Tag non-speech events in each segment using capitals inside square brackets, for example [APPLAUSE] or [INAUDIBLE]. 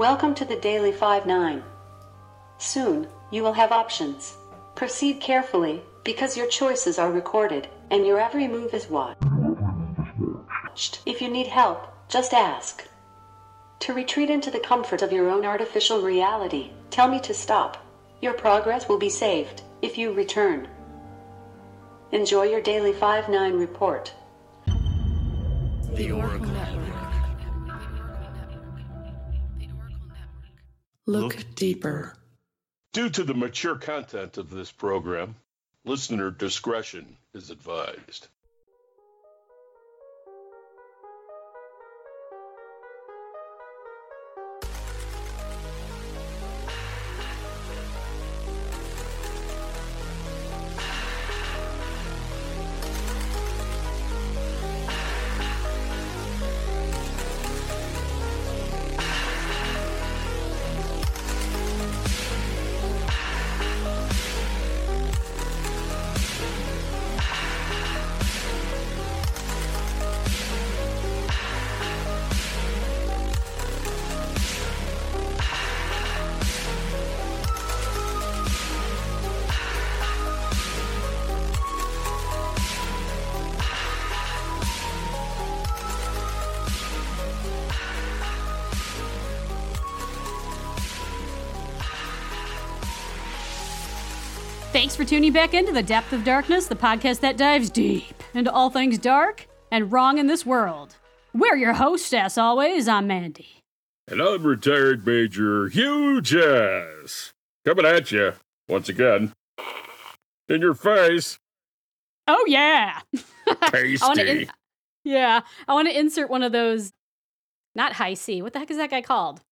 Welcome to the Daily 5 9. Soon, you will have options. Proceed carefully, because your choices are recorded, and your every move is watched. If you need help, just ask. To retreat into the comfort of your own artificial reality, tell me to stop. Your progress will be saved if you return. Enjoy your daily 5 9 report. The Oracle Look deeper. Due to the mature content of this program, listener discretion is advised. Thanks for tuning back into The Depth of Darkness, the podcast that dives deep into all things dark and wrong in this world. We're your hosts, as always. I'm Mandy. And I'm retired Major Hugh Jazz. Coming at you, once again. In your face. Oh, yeah. [LAUGHS] Tasty. I in- yeah. I want to insert one of those, not high C. What the heck is that guy called?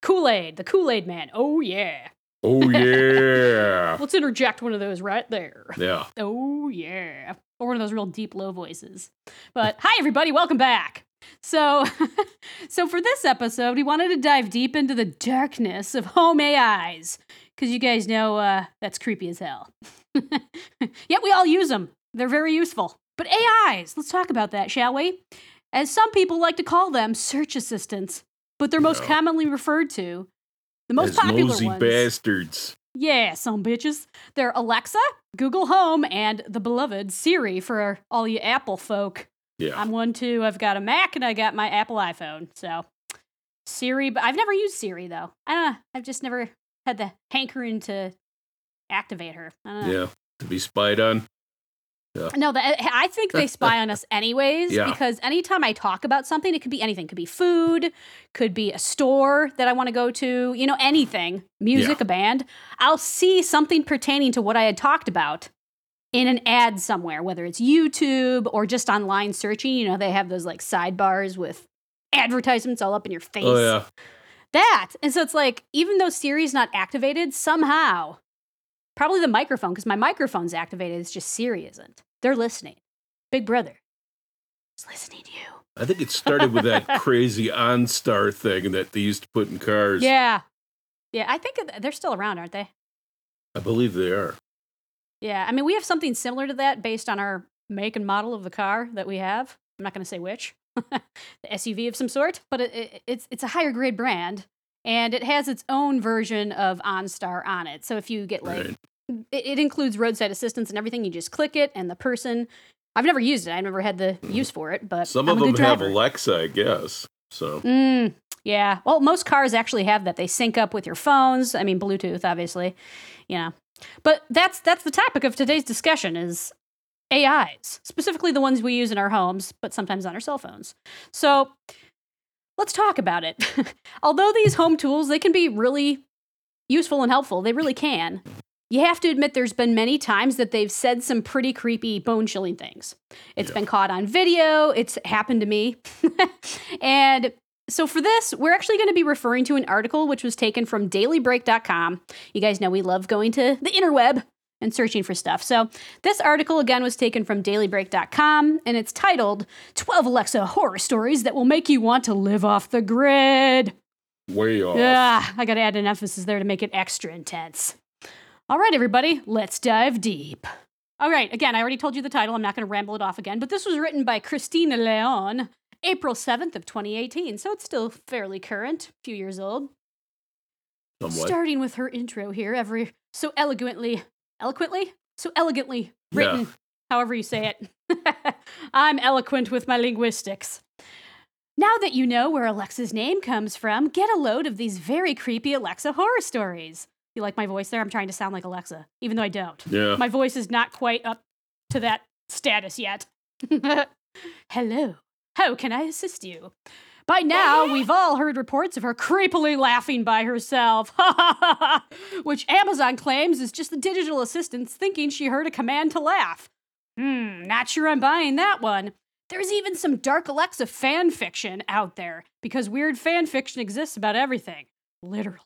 Kool Aid, the Kool Aid man. Oh, yeah. Oh, [LAUGHS] yeah. Let's interject one of those right there. yeah. Oh yeah. Or one of those real deep low voices. But [LAUGHS] hi everybody, welcome back. So [LAUGHS] so for this episode, we wanted to dive deep into the darkness of home AIs. Cause you guys know uh, that's creepy as hell. Yet we all use them. They're very useful. But AIs, let's talk about that, shall we? As some people like to call them search assistants, but they're most Yeah. commonly referred to the most As popular nosy ones. bastards. Yeah, some bitches. They're Alexa, Google Home, and the beloved Siri for all you Apple folk. Yeah. I'm one too. I've got a Mac and I got my Apple iPhone. So Siri, but I've never used Siri though. I don't know. I've just never had the hankering to activate her. I don't know. yeah. To be spied on. No, the, eh, I think they spy on us anyways [LAUGHS] Yeah. because anytime I talk about something, it could be anything. Could be food, could be a store that I want to go to, you know, anything, music, Yeah. a band. I'll see something pertaining to what I had talked about in an ad somewhere, whether it's YouTube or just online searching. You know, they have those like sidebars with advertisements all up in your oh, face. Oh, yeah. That. And so it's like, even though Siri's not activated, somehow, probably the microphone, because my microphone's activated, it's just Siri isn't. They're listening. Big Brother is listening to you. I think it started with that [LAUGHS] crazy OnStar thing that they used to put in cars. Yeah. Yeah, I think they're still around, aren't they? I believe they are. Yeah. I mean, we have something similar to that based on our make and model of the car that we have. I'm not going to say which. [LAUGHS] the SUV of some sort, but it, it, it's it's a higher grade brand and it has its own version of OnStar on it. So if you get like Right. it, it includes roadside assistance and everything. You just click it, and the person. I've never used it. I've never had the use for it, but Some I'm of them have. Alexa, I guess. So, Mm, yeah. Well, most cars actually have that. They sync up with your phones. I mean, Bluetooth, obviously. You know, but that's that's the topic of today's discussion is AIs, specifically the ones we use in our homes, but sometimes on our cell phones. So let's talk about it. [LAUGHS] Although these home tools they can be really useful and helpful, they really can. You have to admit there's been many times that they've said some pretty creepy, bone chilling things. It's Yeah. been caught on video, it's happened to me. [LAUGHS] and so for this, we're actually going to be referring to an article which was taken from dailybreak.com. You guys know we love going to the interweb and searching for stuff. So this article again was taken from dailybreak.com and it's titled 12 Alexa horror stories that will make you want to live off the grid. Way off. Yeah, I got to add an emphasis there to make it extra intense. All right, everybody, let's dive deep. All right, again, I already told you the title. I'm not going to ramble it off again, but this was written by Christina Leon, April 7th of 2018, so it's still fairly current, a few years old. Somewhat. Starting with her intro here, every so eloquently, eloquently, so elegantly written, Yeah. however you say it. [LAUGHS] I'm eloquent with my linguistics. Now that you know where Alexa's name comes from, get a load of these very creepy Alexa horror stories. You like my voice there? I'm trying to sound like Alexa, even though I don't. Yeah. My voice is not quite up to that status yet. [LAUGHS] Hello. How can I assist you? By now, we've all heard reports of her creepily laughing by herself, [LAUGHS] which Amazon claims is just the digital assistant thinking she heard a command to laugh. Hmm, not sure I'm buying that one. There's even some dark Alexa fan fiction out there because weird fan fiction exists about everything. Literally.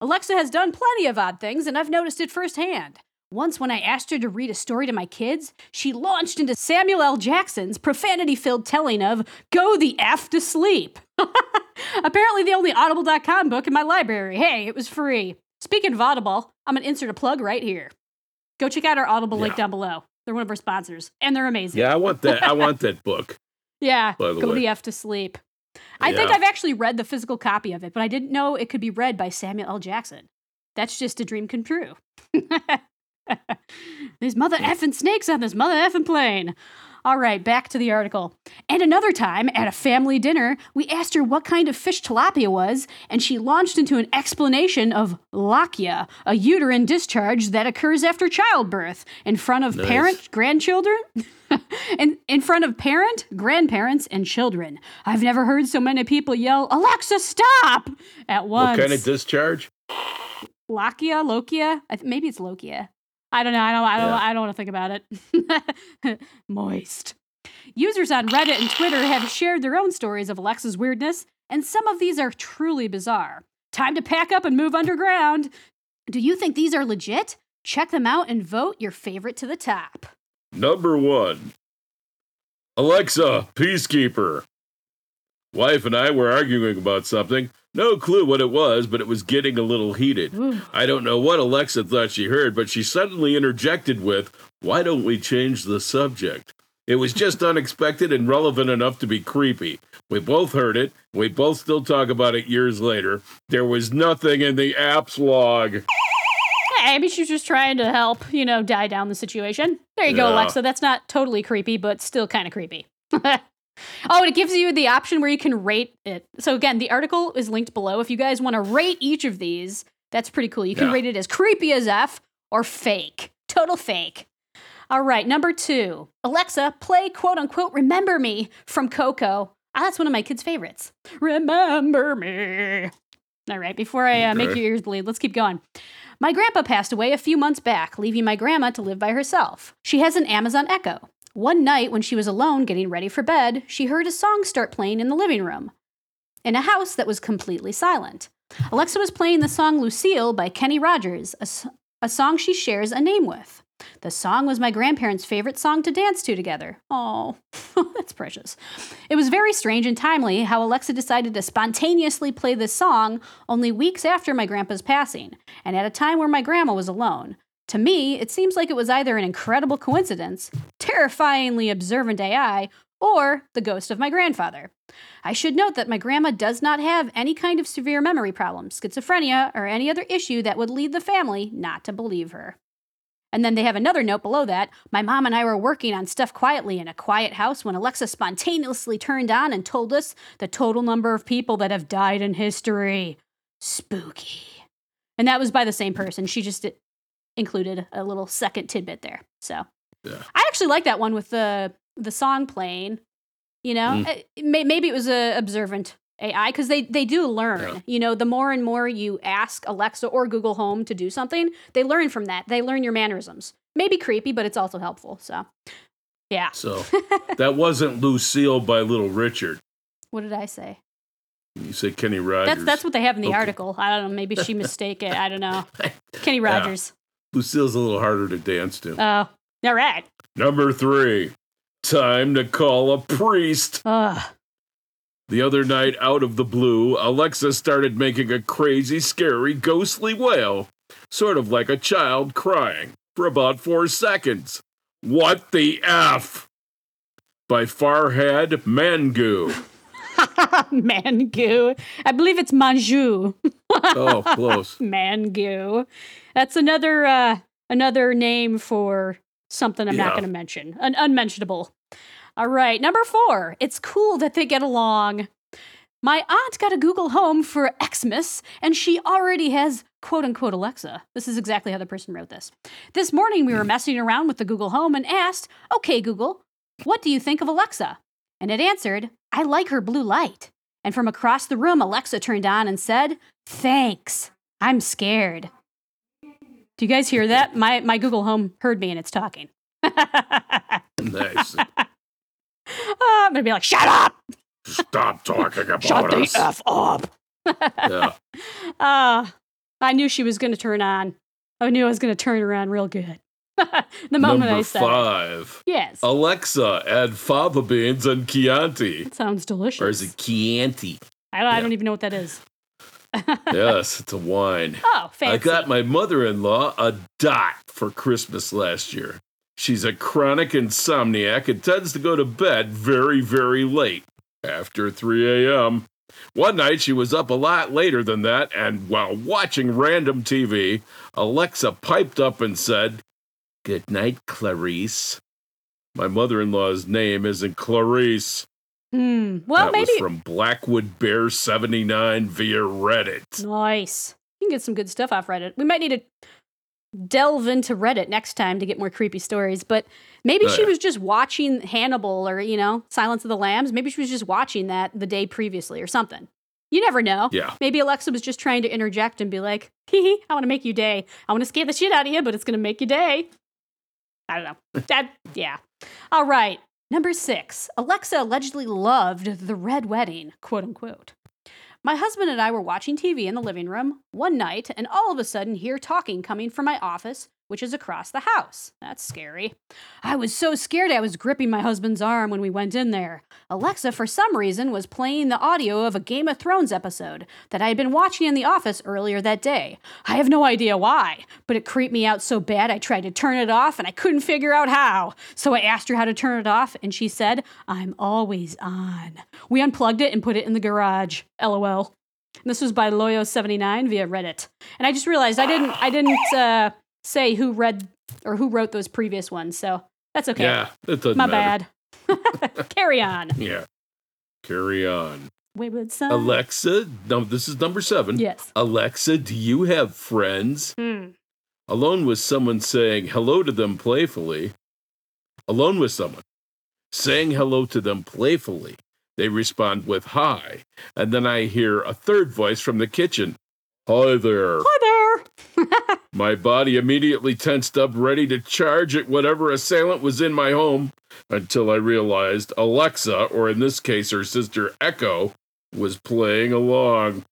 Alexa has done plenty of odd things, and I've noticed it firsthand. Once, when I asked her to read a story to my kids, she launched into Samuel L. Jackson's profanity filled telling of Go the F to Sleep. [LAUGHS] Apparently, the only Audible.com book in my library. Hey, it was free. Speaking of Audible, I'm going to insert a plug right here. Go check out our Audible link down below. They're one of our sponsors, and they're amazing. Yeah, I want that. I want that [LAUGHS] book. Yeah, the go way. the F to sleep. I think I've actually read the physical copy of it, but I didn't know it could be read by Samuel L. Jackson. That's just a dream come true. [LAUGHS] These mother effing snakes on this mother effing plane. All right, back to the article. And another time at a family dinner, we asked her what kind of fish tilapia was, and she launched into an explanation of lachia, a uterine discharge that occurs after childbirth in front of Nice. parent, grandchildren, [LAUGHS] in, in front of parent, grandparents, and children. I've never heard so many people yell, Alexa, stop! at once. What kind of discharge? Lokia, Lochia? Th- maybe it's Lokia. I don't know. I don't. I don't. Yeah. I don't want to think about it. [LAUGHS] Moist. Users on Reddit and Twitter have shared their own stories of Alexa's weirdness, and some of these are truly bizarre. Time to pack up and move underground. Do you think these are legit? Check them out and vote your favorite to the top. Number one. Alexa, peacekeeper. Wife and I were arguing about something. No clue what it was, but it was getting a little heated. Ooh. I don't know what Alexa thought she heard, but she suddenly interjected with, Why don't we change the subject? It was just [LAUGHS] unexpected and relevant enough to be creepy. We both heard it. We both still talk about it years later. There was nothing in the apps log. Hey, maybe she's just trying to help, you know, die down the situation. There you go, Alexa. That's not totally creepy, but still kind of creepy. [LAUGHS] oh, and it gives you the option where you can rate it. So again, the article is linked below. If you guys want to rate each of these, that's pretty cool. You can Yeah. rate it as creepy as F or fake. Total fake. All right, number two. Alexa, play quote unquote remember me from Coco. Ah, that's one of my kids' favorites. Remember me. All right, before I uh, make your ears bleed, let's keep going. My grandpa passed away a few months back, leaving my grandma to live by herself. She has an Amazon Echo. One night, when she was alone getting ready for bed, she heard a song start playing in the living room, in a house that was completely silent. Alexa was playing the song Lucille by Kenny Rogers, a song she shares a name with. The song was my grandparents' favorite song to dance to together. Oh, [LAUGHS] that's precious. It was very strange and timely how Alexa decided to spontaneously play this song only weeks after my grandpa's passing, and at a time where my grandma was alone. To me, it seems like it was either an incredible coincidence, terrifyingly observant AI, or the ghost of my grandfather. I should note that my grandma does not have any kind of severe memory problem, schizophrenia, or any other issue that would lead the family not to believe her. And then they have another note below that. My mom and I were working on stuff quietly in a quiet house when Alexa spontaneously turned on and told us the total number of people that have died in history. Spooky. And that was by the same person. She just included a little second tidbit there. So Yeah. I actually like that one with the the song playing. You know, Mm. Uh, may- maybe it was a observant AI because they they do learn. Yeah. You know, the more and more you ask Alexa or Google Home to do something, they learn from that. They learn your mannerisms. Maybe creepy, but it's also helpful. So, yeah. So [LAUGHS] that wasn't Lucille by Little Richard. What did I say? You say Kenny Rogers. That's that's what they have in the Okay. article. I don't know. Maybe she mistake it. I don't know. [LAUGHS] Kenny Rogers. Lucille's a little harder to dance to. Oh, all right. Number three, time to call a priest. Ugh. The other night, out of the blue, Alexa started making a crazy, scary, ghostly wail, sort of like a child crying, for about four seconds. What the F? By Farhad Mangu. [LAUGHS] Mangoo. I believe it's Manju. Oh, close. [LAUGHS] Mangoo. That's another uh another name for something I'm not going to mention. An unmentionable. All right, number 4. It's cool that they get along. My aunt got a Google Home for Xmas and she already has quote unquote Alexa. This is exactly how the person wrote this. This morning we were messing around with the Google Home and asked, "Okay, Google, what do you think of Alexa?" And it answered, "I like her blue light." And from across the room, Alexa turned on and said, Thanks. I'm scared. Do you guys hear that? My, my Google Home heard me and it's talking. Nice. [LAUGHS] I'm going to be like, Shut up! Stop talking about Shut the us. F up! Yeah. [LAUGHS] Uh, I knew she was going to turn on. I knew I was going to turn around real good. [LAUGHS] the moment Number I said it. five, Yes. Alexa, add fava beans and Chianti. That sounds delicious. Or is it Chianti? I, don't, I don't even know what that is. Yes, it's a wine. Oh, fancy. I got my mother in law a dot for Christmas last year. She's a chronic insomniac and tends to go to bed very, very late, after 3 a.m. One night she was up a lot later than that, and while watching random TV, Alexa piped up and said, Good night, Clarice. My mother in law's name isn't Clarice. Hmm. Well, that maybe. was from Blackwood Bear 79 via Reddit. Nice. You can get some good stuff off Reddit. We might need to delve into Reddit next time to get more creepy stories, but maybe Oh, she yeah. was just watching Hannibal or, you know, Silence of the Lambs. Maybe she was just watching that the day previously or something. You never know. Yeah. Maybe Alexa was just trying to interject and be like, hee hee, I want to make you day. I want to scare the shit out of you, but it's going to make you day. I don't know. That, yeah. All right. Number six Alexa allegedly loved the red wedding, quote unquote. My husband and I were watching TV in the living room one night and all of a sudden hear talking coming from my office, which is across the house. That's scary. I was so scared I was gripping my husband's arm when we went in there. Alexa, for some reason, was playing the audio of a Game of Thrones episode that I had been watching in the office earlier that day. I have no idea why, but it creeped me out so bad I tried to turn it off and I couldn't figure out how. So I asked her how to turn it off, and she said, I'm always on. We unplugged it and put it in the garage. LOL. This was by Loyo79 via Reddit. And I just realized I didn't I didn't uh, say who read or who wrote those previous ones, so that's okay. Yeah, it doesn't My matter. bad. [LAUGHS] Carry on. Yeah. Carry on. Wayward son. Alexa, no, this is number seven. Yes. Alexa, do you have friends? Hmm. Alone with someone saying hello to them playfully. Alone with someone saying hello to them playfully. They respond with hi. And then I hear a third voice from the kitchen. Hi there. Hi there. [LAUGHS] My body immediately tensed up, ready to charge at whatever assailant was in my home, until I realized Alexa, or in this case her sister Echo, was playing along.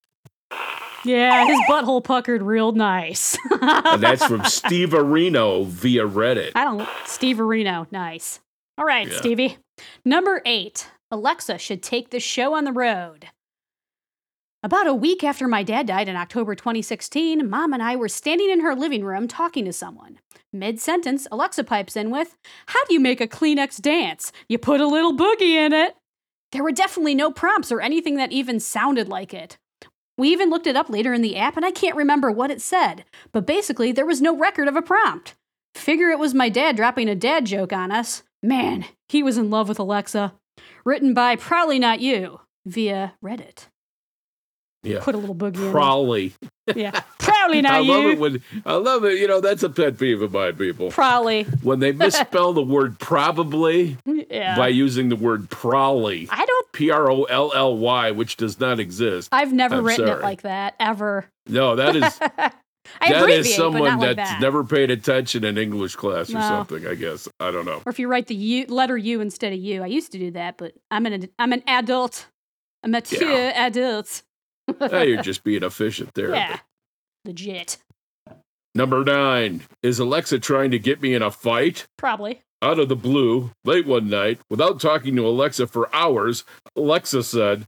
Yeah, his butthole puckered real nice. And that's from [LAUGHS] Steve Areno via Reddit. I don't Steve Areno. Nice. All right, Yeah. Stevie. Number eight. Alexa should take this show on the road. About a week after my dad died in October 2016, Mom and I were standing in her living room talking to someone. Mid sentence, Alexa pipes in with, How do you make a Kleenex dance? You put a little boogie in it. There were definitely no prompts or anything that even sounded like it. We even looked it up later in the app, and I can't remember what it said, but basically, there was no record of a prompt. Figure it was my dad dropping a dad joke on us. Man, he was in love with Alexa. Written by Probably Not You via Reddit. Yeah. Put a little boogie Probably. in it. Yeah. Probably [LAUGHS] I not love it when I love it. You know, that's a pet peeve of mine, people. Probably. When they [LAUGHS] misspell the word probably Yeah. by using the word prolly. I don't, P R O L L Y, which does not exist. I've never I'm written it like that, ever. No, that is [LAUGHS] I that but someone like that's that. never paid attention in English class or No. something. I guess I don't know. Or if you write the U, letter U instead of U. I used to do that, but I'm an, I'm an adult. a mature adult. Now you're just being efficient there. yeah, legit. Number nine. Is Alexa trying to get me in a fight? Probably. Out of the blue, late one night, without talking to Alexa for hours, Alexa said,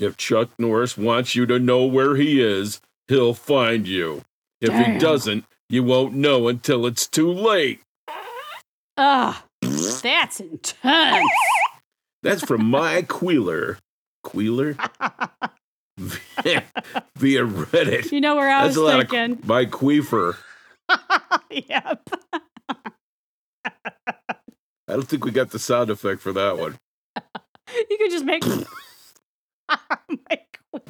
If Chuck Norris wants you to know where he is, he'll find you. If he doesn't, you won't know until it's too late. Ah, that's intense. That's from my Queeler. Queeler? [LAUGHS] via, [LAUGHS] via Reddit. You know where I That's a was lot thinking. of my queefer. [LAUGHS] yep. I don't think we got the sound effect for that one. [LAUGHS] You could just make. My God.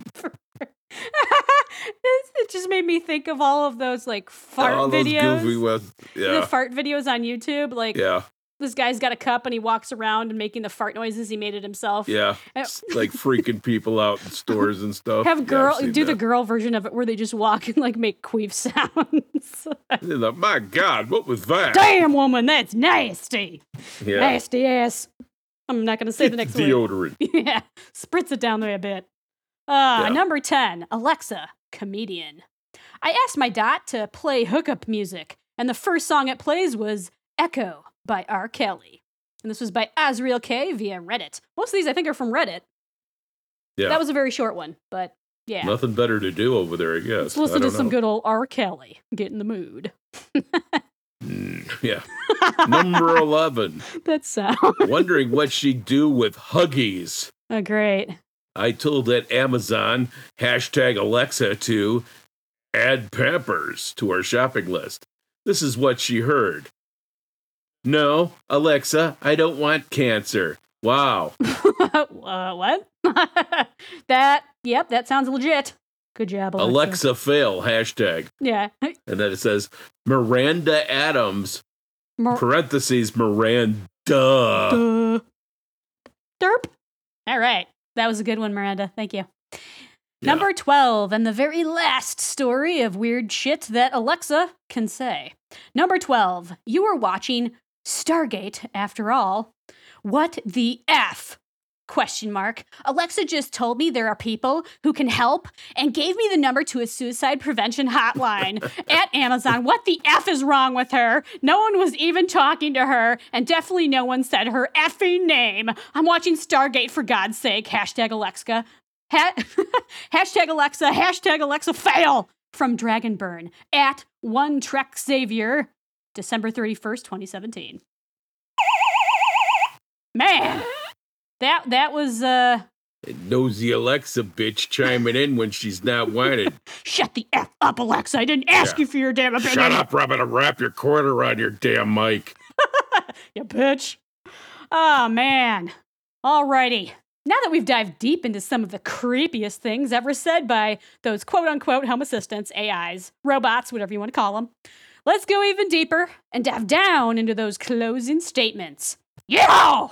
it just made me think of all of those like fart All those goofy ones. Yeah. The fart videos on YouTube, like Yeah. This guy's got a cup and he walks around and making the fart noises. He made it himself. Yeah. Uh, like freaking people out in stores and stuff. Have girl seen do the girl version of it where they just walk and like make queef sounds. [LAUGHS] Like, My God, what was that? Damn woman, that's nasty. Yeah. Nasty ass. I'm not gonna say the next word. Deodorant. [LAUGHS] yeah, spritz it down there a bit. Uh, Yeah. Number 10, Alexa, comedian. I asked my dot to play hookup music, and the first song it plays was Echo by R. Kelly. And this was by Azriel K via Reddit. Most of these I think are from Reddit. Yeah. That was a very short one, but yeah. Nothing better to do over there, I guess. Let's listen to don't some good old R. Kelly. Get in the mood. Mm, yeah. [LAUGHS] Number 11. That's sound. [LAUGHS] Wondering what she'd do with Huggies. oh, great. I told that Amazon hashtag Alexa to add Pampers to our shopping list. This is what she heard. No, Alexa, I don't want cancer. Wow. [LAUGHS] uh, what? [LAUGHS] that, yep, that sounds legit. Good job, Alexa. Alexa fail hashtag. Yeah. And then it says Miranda Adams, Mer- parentheses, Miranda. Duh. Derp. All right. That was a good one, Miranda. Thank you. Yeah. Number 12, and the very last story of weird shit that Alexa can say. Number 12, you were watching Stargate after all. What the F? Question mark. Alexa just told me there are people who can help and gave me the number to a suicide prevention hotline [LAUGHS] at Amazon. What the F is wrong with her? No one was even talking to her, and definitely no one said her effing name. I'm watching Stargate for God's sake. Hashtag Alexa. Ha- [LAUGHS] hashtag Alexa. Hashtag Alexa fail from Dragonburn at one Trek Xavier, December 31st, 2017. Man, that that was uh Nosy Alexa bitch chiming in when she's not wanted. [LAUGHS] shut the F up, Alexa. I didn't ask Yeah. you for your damn opinion. Shut up, Robin, and wrap your quarter around your damn mic. [LAUGHS] you bitch. Oh man. Alrighty. Now that we've dived deep into some of the creepiest things ever said by those quote unquote home assistants, AIs, robots, whatever you want to call them, let's go even deeper and dive down into those closing statements. Yeah!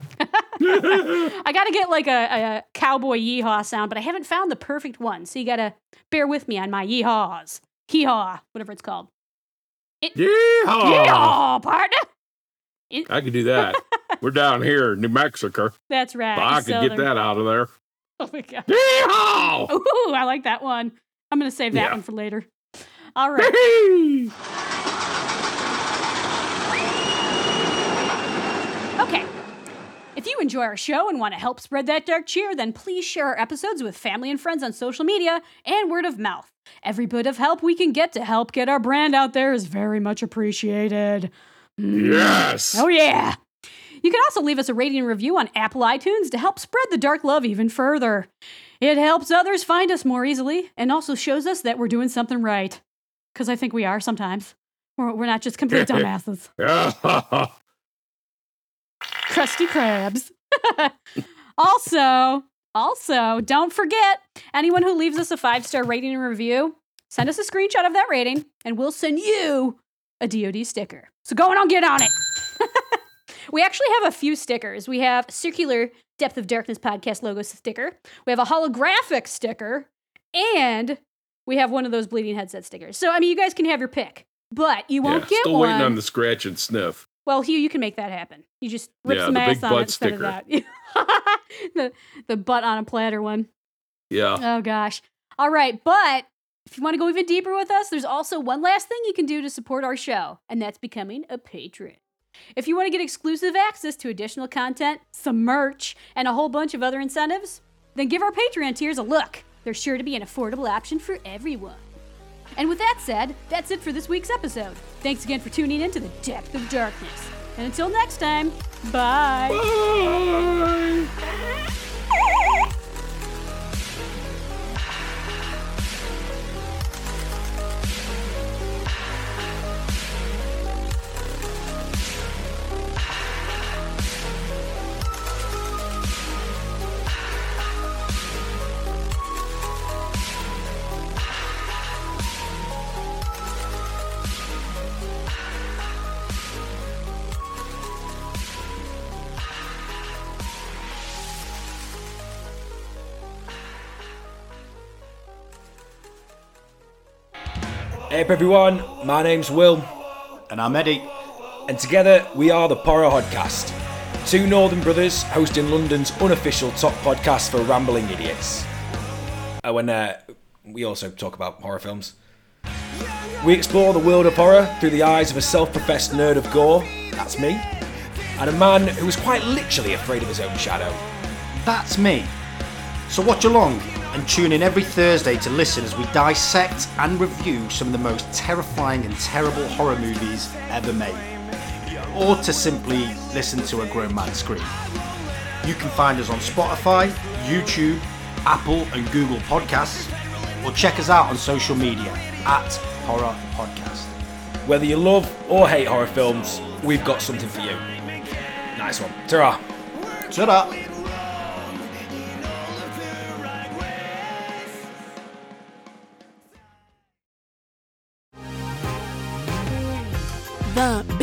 [LAUGHS] I gotta get like a, a cowboy yeehaw sound, but I haven't found the perfect one, so you gotta bear with me on my yeehaws. Hee-haw, whatever it's called. Yeehaw! Yeehaw, partner! I could do that. [LAUGHS] We're down here in New Mexico. That's right. I could get that out of there. Oh my god. Yeehaw! Ooh, I like that one. I'm gonna save that Yeah. one for later. All right. Yee! Okay. If you enjoy our show and want to help spread that dark cheer, then please share our episodes with family and friends on social media and word of mouth. Every bit of help we can get to help get our brand out there is very much appreciated. Mm. Yes! Oh, yeah. You can also leave us a rating and review on Apple iTunes to help spread the dark love even further. It helps others find us more easily and also shows us that we're doing something right. Because I think we are sometimes. We're, we're not just complete [LAUGHS] dumbasses. [LAUGHS] Krusty Krabs. [LAUGHS] also, also, don't forget anyone who leaves us a five star rating and review, send us a screenshot of that rating, and we'll send you a DoD sticker. So go on get on it. we actually have a few stickers. We have circular Depth of Darkness podcast logo sticker. We have a holographic sticker, and we have one of those bleeding headset stickers. So I mean, you guys can have your pick, but you won't Yeah, get Still one. waiting on the scratch and sniff. Well, Hugh, you can make that happen. You just rip Yeah, some the ass on it send it out. the the butt on a platter one. Yeah. Oh gosh. All right, but if you want to go even deeper with us, there's also one last thing you can do to support our show, and that's becoming a patron. If you want to get exclusive access to additional content, some merch, and a whole bunch of other incentives, then give our Patreon tiers a look. There's sure to be an affordable option for everyone. And with that said, that's it for this week's episode. Thanks again for tuning in to the Depth of Darkness. And until next time, bye. Hey up everyone, my name's Will, And I'm Eddie. and together we are the Porro Podcast, two northern brothers hosting London's unofficial top podcast for rambling idiots. Oh, and uh, we also talk about horror films. We explore the world of horror through the eyes of a self-professed nerd of gore, that's me, and a man who is quite literally afraid of his own shadow. That's me. So watch along and tune in every Thursday to listen as we dissect and review some of the most terrifying and terrible horror movies ever made. Or to simply listen to a grown man scream. You can find us on Spotify, YouTube, Apple and Google Podcasts, or check us out on social media at Horror Podcast. Whether you love or hate horror films, we've got something for you. Nice one. Ta-ra. Ta-da!